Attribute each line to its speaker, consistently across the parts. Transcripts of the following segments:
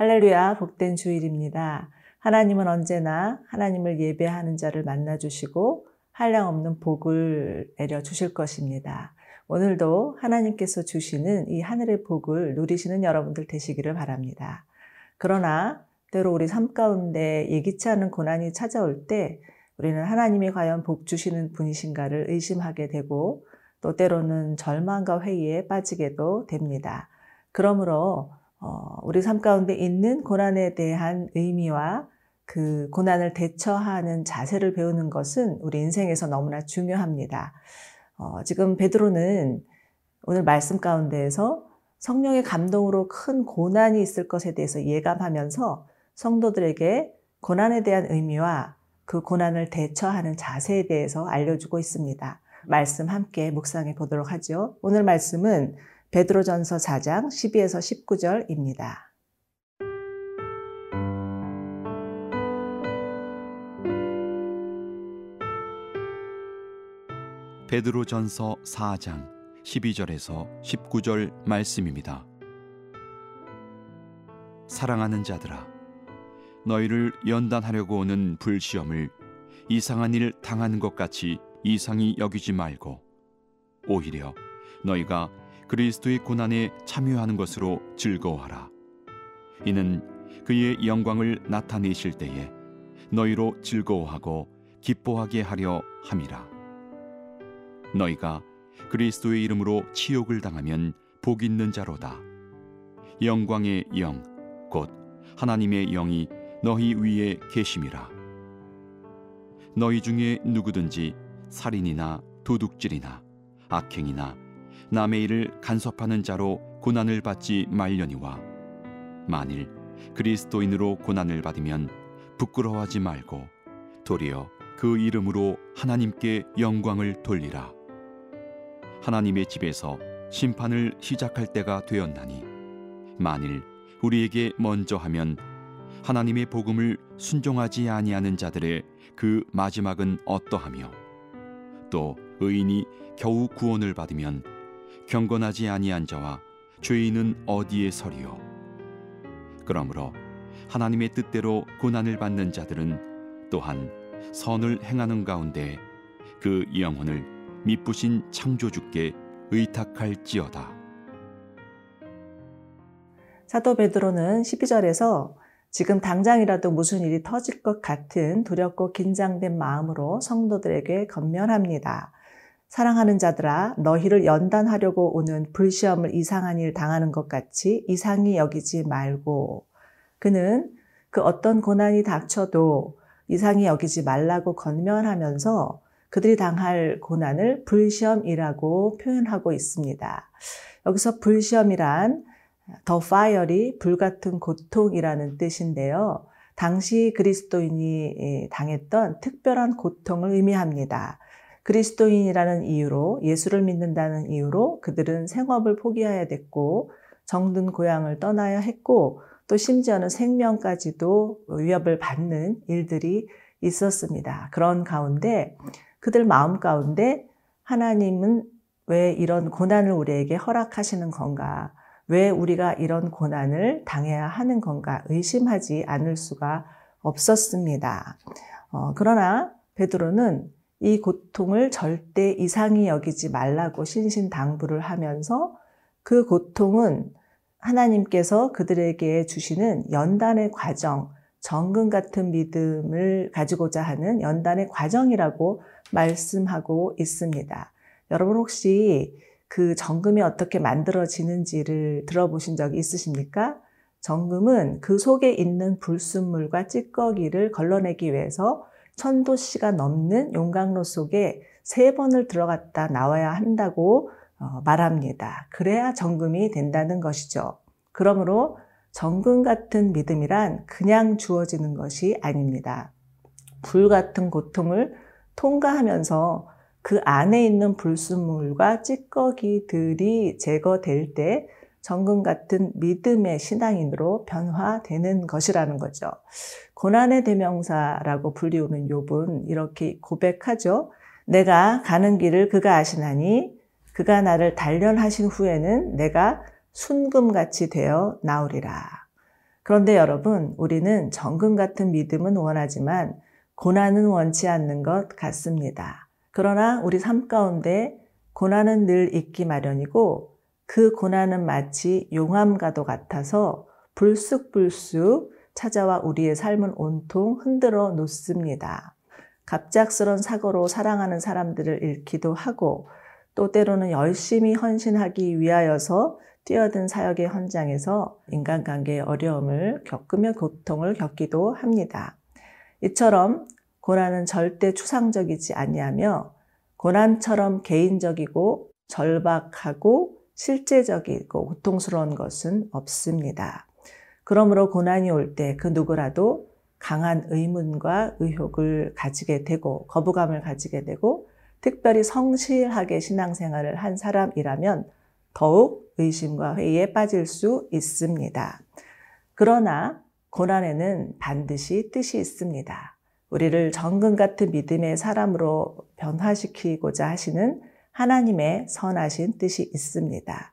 Speaker 1: 할렐루야, 복된 주일입니다. 하나님은 언제나 하나님을 예배하는 자를 만나주시고 한량 없는 복을 내려 주실 것입니다. 오늘도 하나님께서 주시는 이 하늘의 복을 누리시는 여러분들 되시기를 바랍니다. 그러나 때로 우리 삶 가운데 예기치 않은 고난이 찾아올 때 우리는 하나님이 과연 복 주시는 분이신가를 의심하게 되고 또 때로는 절망과 회의에 빠지게도 됩니다. 그러므로 어, 우리 삶 가운데 있는 고난에 대한 의미와 그 고난을 대처하는 자세를 배우는 것은 우리 인생에서 너무나 중요합니다. 어, 지금 베드로는 오늘 말씀 가운데에서 성령의 감동으로 큰 고난이 있을 것에 대해서 예감하면서 성도들에게 고난에 대한 의미와 그 고난을 대처하는 자세에 대해서 알려주고 있습니다. 말씀 함께 묵상해 보도록 하죠. 오늘 말씀은 베드로전서 4장 12에서 19절입니다.
Speaker 2: 베드로전서 4장 12절에서 19절 말씀입니다. 사랑하는 자들아 너희를 연단하려고 오는 불시험을 이상한 일 당하는 것 같이 이상히 여기지 말고 오히려 너희가 그리스도의 고난에 참여하는 것으로 즐거워하라. 이는 그의 영광을 나타내실 때에 너희로 즐거워하고 기뻐하게 하려 함이라. 너희가 그리스도의 이름으로 치욕을 당하면 복 있는 자로다. 영광의 영, 곧 하나님의 영이 너희 위에 계심이라. 너희 중에 누구든지 살인이나 도둑질이나 악행이나 남의 일을 간섭하는 자로 고난을 받지 말려니와. 만일 그리스도인으로 고난을 받으면 부끄러워하지 말고 도리어 그 이름으로 하나님께 영광을 돌리라. 하나님의 집에서 심판을 시작할 때가 되었나니 만일 우리에게 먼저 하면 하나님의 복음을 순종하지 아니하는 자들의 그 마지막은 어떠하며 또 의인이 겨우 구원을 받으면 경건하지 아니한 자와 죄인은 어디에 서리요 그러므로 하나님의 뜻대로 고난을 받는 자들은 또한 선을 행하는 가운데 그 영혼을 미쁘신 창조주께 의탁할지어다.
Speaker 1: 사도 베드로는 12절에서 지금 당장이라도 무슨 일이 터질 것 같은 두렵고 긴장된 마음으로 성도들에게 건면합니다. 사랑하는 자들아 너희를 연단하려고 오는 불시험을 이상한 일 당하는 것 같이 이상히 여기지 말고 그는 그 어떤 고난이 닥쳐도 이상히 여기지 말라고 권면하면서 그들이 당할 고난을 불시험이라고 표현하고 있습니다. 여기서 불시험이란 the fiery 불같은 고통이라는 뜻인데요. 당시 그리스도인이 당했던 특별한 고통을 의미합니다. 그리스도인이라는 이유로 예수를 믿는다는 이유로 그들은 생업을 포기해야 됐고 정든 고향을 떠나야 했고 또 심지어는 생명까지도 위협을 받는 일들이 있었습니다. 그런 가운데 그들 마음 가운데 하나님은 왜 이런 고난을 우리에게 허락하시는 건가? 왜 우리가 이런 고난을 당해야 하는 건가? 의심하지 않을 수가 없었습니다. 어, 그러나 베드로는 이 고통을 절대 이상히 여기지 말라고 신신당부를 하면서 그 고통은 하나님께서 그들에게 주시는 연단의 과정, 정금 같은 믿음을 가지고자 하는 연단의 과정이라고 말씀하고 있습니다. 여러분 혹시 그 정금이 어떻게 만들어지는지를 들어보신 적이 있으십니까? 정금은 그 속에 있는 불순물과 찌꺼기를 걸러내기 위해서 천도씨가 넘는 용광로 속에 세 번을 들어갔다 나와야 한다고 어, 말합니다. 그래야 정금이 된다는 것이죠. 그러므로 정금 같은 믿음이란 그냥 주어지는 것이 아닙니다. 불 같은 고통을 통과하면서 그 안에 있는 불순물과 찌꺼기들이 제거될 때 정금 같은 믿음의 신앙인으로 변화되는 것이라는 거죠. 고난의 대명사라고 불리우는 욥은 이렇게 고백하죠. 내가 가는 길을 그가 아시나니 그가 나를 단련하신 후에는 내가 순금같이 되어 나오리라. 그런데 여러분, 우리는 정금 같은 믿음은 원하지만 고난은 원치 않는 것 같습니다. 그러나 우리 삶 가운데 고난은 늘 있기 마련이고 그 고난은 마치 용암과도 같아서 불쑥불쑥 찾아와 우리의 삶을 온통 흔들어 놓습니다. 갑작스런 사고로 사랑하는 사람들을 잃기도 하고 또 때로는 열심히 헌신하기 위하여서 뛰어든 사역의 현장에서 인간관계의 어려움을 겪으며 고통을 겪기도 합니다. 이처럼 고난은 절대 추상적이지 아니하며 고난처럼 개인적이고 절박하고 실제적이고 고통스러운 것은 없습니다. 그러므로 고난이 올 때 그 누구라도 강한 의문과 의혹을 가지게 되고 거부감을 가지게 되고 특별히 성실하게 신앙생활을 한 사람이라면 더욱 의심과 회의에 빠질 수 있습니다. 그러나 고난에는 반드시 뜻이 있습니다. 우리를 정금 같은 믿음의 사람으로 변화시키고자 하시는 하나님의 선하신 뜻이 있습니다.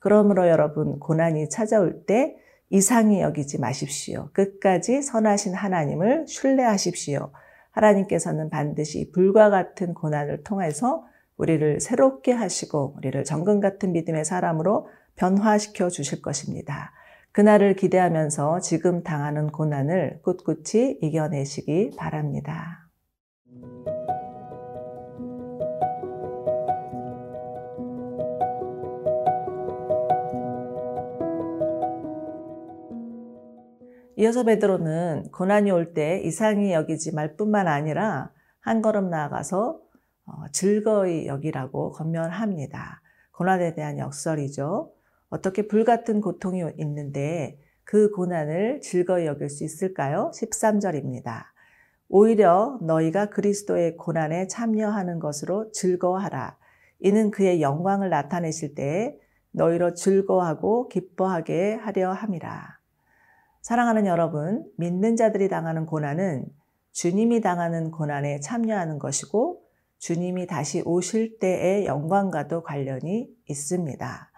Speaker 1: 그러므로 여러분, 고난이 찾아올 때 이상히 여기지 마십시오. 끝까지 선하신 하나님을 신뢰하십시오. 하나님께서는 반드시 불과 같은 고난을 통해서 우리를 새롭게 하시고 우리를 정금 같은 믿음의 사람으로 변화시켜 주실 것입니다. 그날을 기대하면서 지금 당하는 고난을 꿋꿋이 이겨내시기 바랍니다. 이어서 베드로는 고난이 올 때 이상히 여기지 말 뿐만 아니라 한 걸음 나아가서 어, 즐거이 여기라고 건면합니다. 고난에 대한 역설이죠. 어떻게 불같은 고통이 있는데 그 고난을 즐거이 여길 수 있을까요? 13절입니다. 오히려 너희가 그리스도의 고난에 참여하는 것으로 즐거워하라. 이는 그의 영광을 나타내실 때에 너희로 즐거워하고 기뻐하게 하려 함이라. 사랑하는 여러분, 믿는 자들이 당하는 고난은 주님이 당하는 고난에 참여하는 것이고 주님이 다시 오실 때의 영광과도 관련이 있습니다.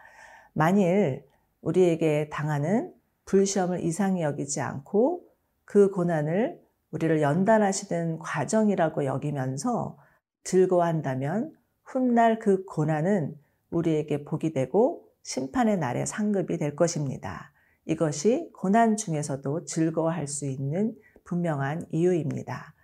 Speaker 1: 만일 우리에게 당하는 불시험을 이상히 여기지 않고 그 고난을 우리를 연단하시는 과정이라고 여기면서 즐거워한다면 훗날 그 고난은 우리에게 복이 되고 심판의 날에 상급이 될 것입니다. 이것이 고난 중에서도 즐거워할 수 있는 분명한 이유입니다.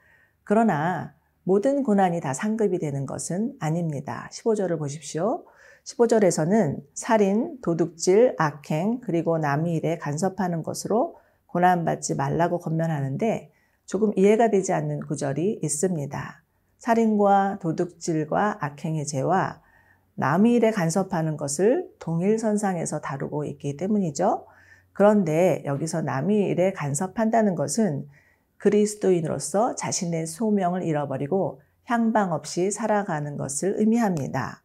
Speaker 1: 그러나 모든 고난이 다 상급이 되는 것은 아닙니다. 15절을 보십시오. 15절에서는 살인, 도둑질, 악행, 그리고 남의 일에 간섭하는 것으로 고난받지 말라고 건면하는데 조금 이해가 되지 않는 구절이 있습니다. 살인과 도둑질과 악행의 죄와 남의 일에 간섭하는 것을 동일선상에서 다루고 있기 때문이죠. 그런데 여기서 남의 일에 간섭한다는 것은 그리스도인으로서 자신의 소명을 잃어버리고 향방 없이 살아가는 것을 의미합니다.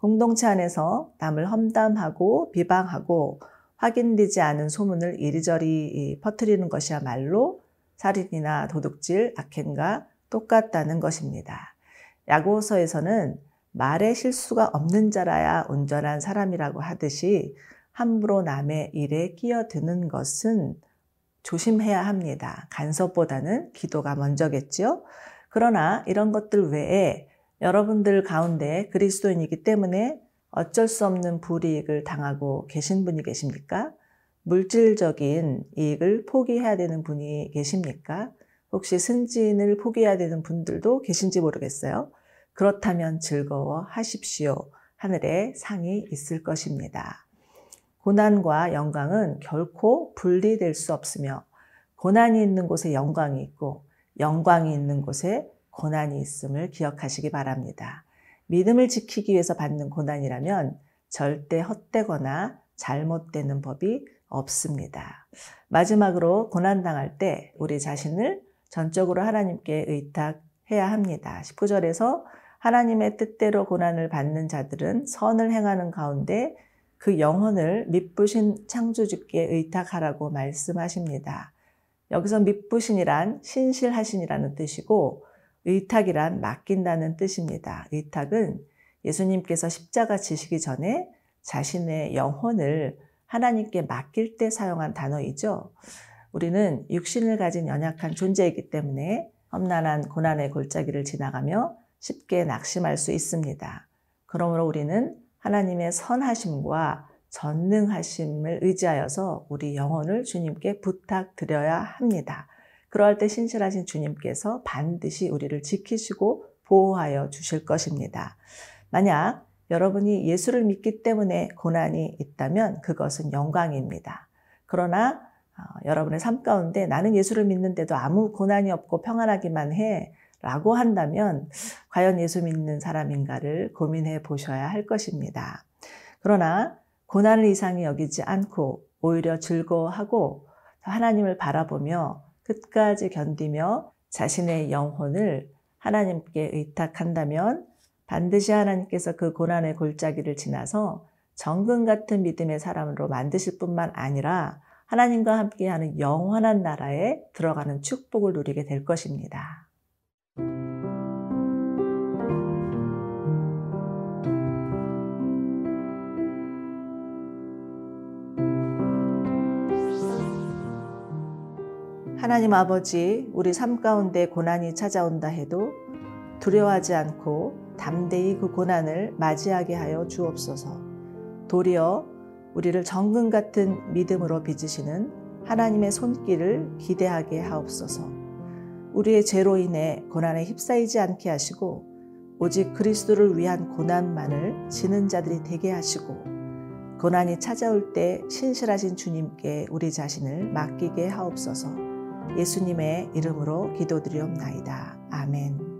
Speaker 1: 공동체 안에서 남을 험담하고 비방하고 확인되지 않은 소문을 이리저리 퍼뜨리는 것이야말로 살인이나 도둑질, 악행과 똑같다는 것입니다. 야고서에서는 말에 실수가 없는 자라야 온전한 사람이라고 하듯이 함부로 남의 일에 끼어드는 것은 조심해야 합니다. 간섭보다는 기도가 먼저겠죠. 그러나 이런 것들 외에 여러분들 가운데 그리스도인이기 때문에 어쩔 수 없는 불이익을 당하고 계신 분이 계십니까? 물질적인 이익을 포기해야 되는 분이 계십니까? 혹시 승진을 포기해야 되는 분들도 계신지 모르겠어요. 그렇다면 즐거워 하십시오. 하늘에 상이 있을 것입니다. 고난과 영광은 결코 분리될 수 없으며 고난이 있는 곳에 영광이 있고 영광이 있는 곳에 고난이 있음을 기억하시기 바랍니다. 믿음을 지키기 위해서 받는 고난이라면 절대 헛되거나 잘못되는 법이 없습니다. 마지막으로 고난당할 때 우리 자신을 전적으로 하나님께 의탁해야 합니다. 19절에서 하나님의 뜻대로 고난을 받는 자들은 선을 행하는 가운데 그 영혼을 믿부신 창조주께 의탁하라고 말씀하십니다. 여기서 믿부신이란 신실하신이라는 뜻이고 의탁이란 맡긴다는 뜻입니다. 의탁은 예수님께서 십자가 지시기 전에 자신의 영혼을 하나님께 맡길 때 사용한 단어이죠. 우리는 육신을 가진 연약한 존재이기 때문에 험난한 고난의 골짜기를 지나가며 쉽게 낙심할 수 있습니다. 그러므로 우리는 하나님의 선하심과 전능하심을 의지하여서 우리 영혼을 주님께 부탁드려야 합니다. 그러할 때 신실하신 주님께서 반드시 우리를 지키시고 보호하여 주실 것입니다. 만약 여러분이 예수를 믿기 때문에 고난이 있다면 그것은 영광입니다. 그러나 어, 여러분의 삶 가운데 나는 예수를 믿는데도 아무 고난이 없고 평안하기만 해 라고 한다면 과연 예수 믿는 사람인가를 고민해 보셔야 할 것입니다. 그러나 고난을 이상히 여기지 않고 오히려 즐거워하고 하나님을 바라보며 끝까지 견디며 자신의 영혼을 하나님께 의탁한다면 반드시 하나님께서 그 고난의 골짜기를 지나서 정금 같은 믿음의 사람으로 만드실 뿐만 아니라 하나님과 함께하는 영원한 나라에 들어가는 축복을 누리게 될 것입니다. 하나님 아버지, 우리 삶 가운데 고난이 찾아온다 해도 두려워하지 않고 담대히 그 고난을 맞이하게 하여 주옵소서. 도리어 우리를 정금 같은 믿음으로 빚으시는 하나님의 손길을 기대하게 하옵소서. 우리의 죄로 인해 고난에 휩싸이지 않게 하시고 오직 그리스도를 위한 고난만을 지는 자들이 되게 하시고 고난이 찾아올 때 신실하신 주님께 우리 자신을 맡기게 하옵소서. 예수님의 이름으로 기도드리옵나이다. 아멘.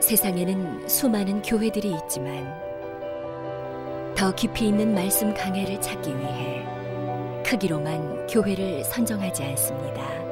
Speaker 3: 세상에는 수많은 교회들이 있지만 더 깊이 있는 말씀 강해를 찾기 위해 크기로만 교회를 선정하지 않습니다.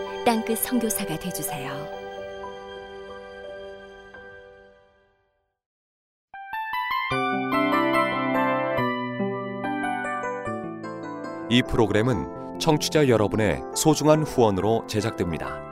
Speaker 3: 땅끝 성교사가 되주세요.
Speaker 4: 이 프로그램은 청취자 여러분의 소중한 후원으로 제작됩니다.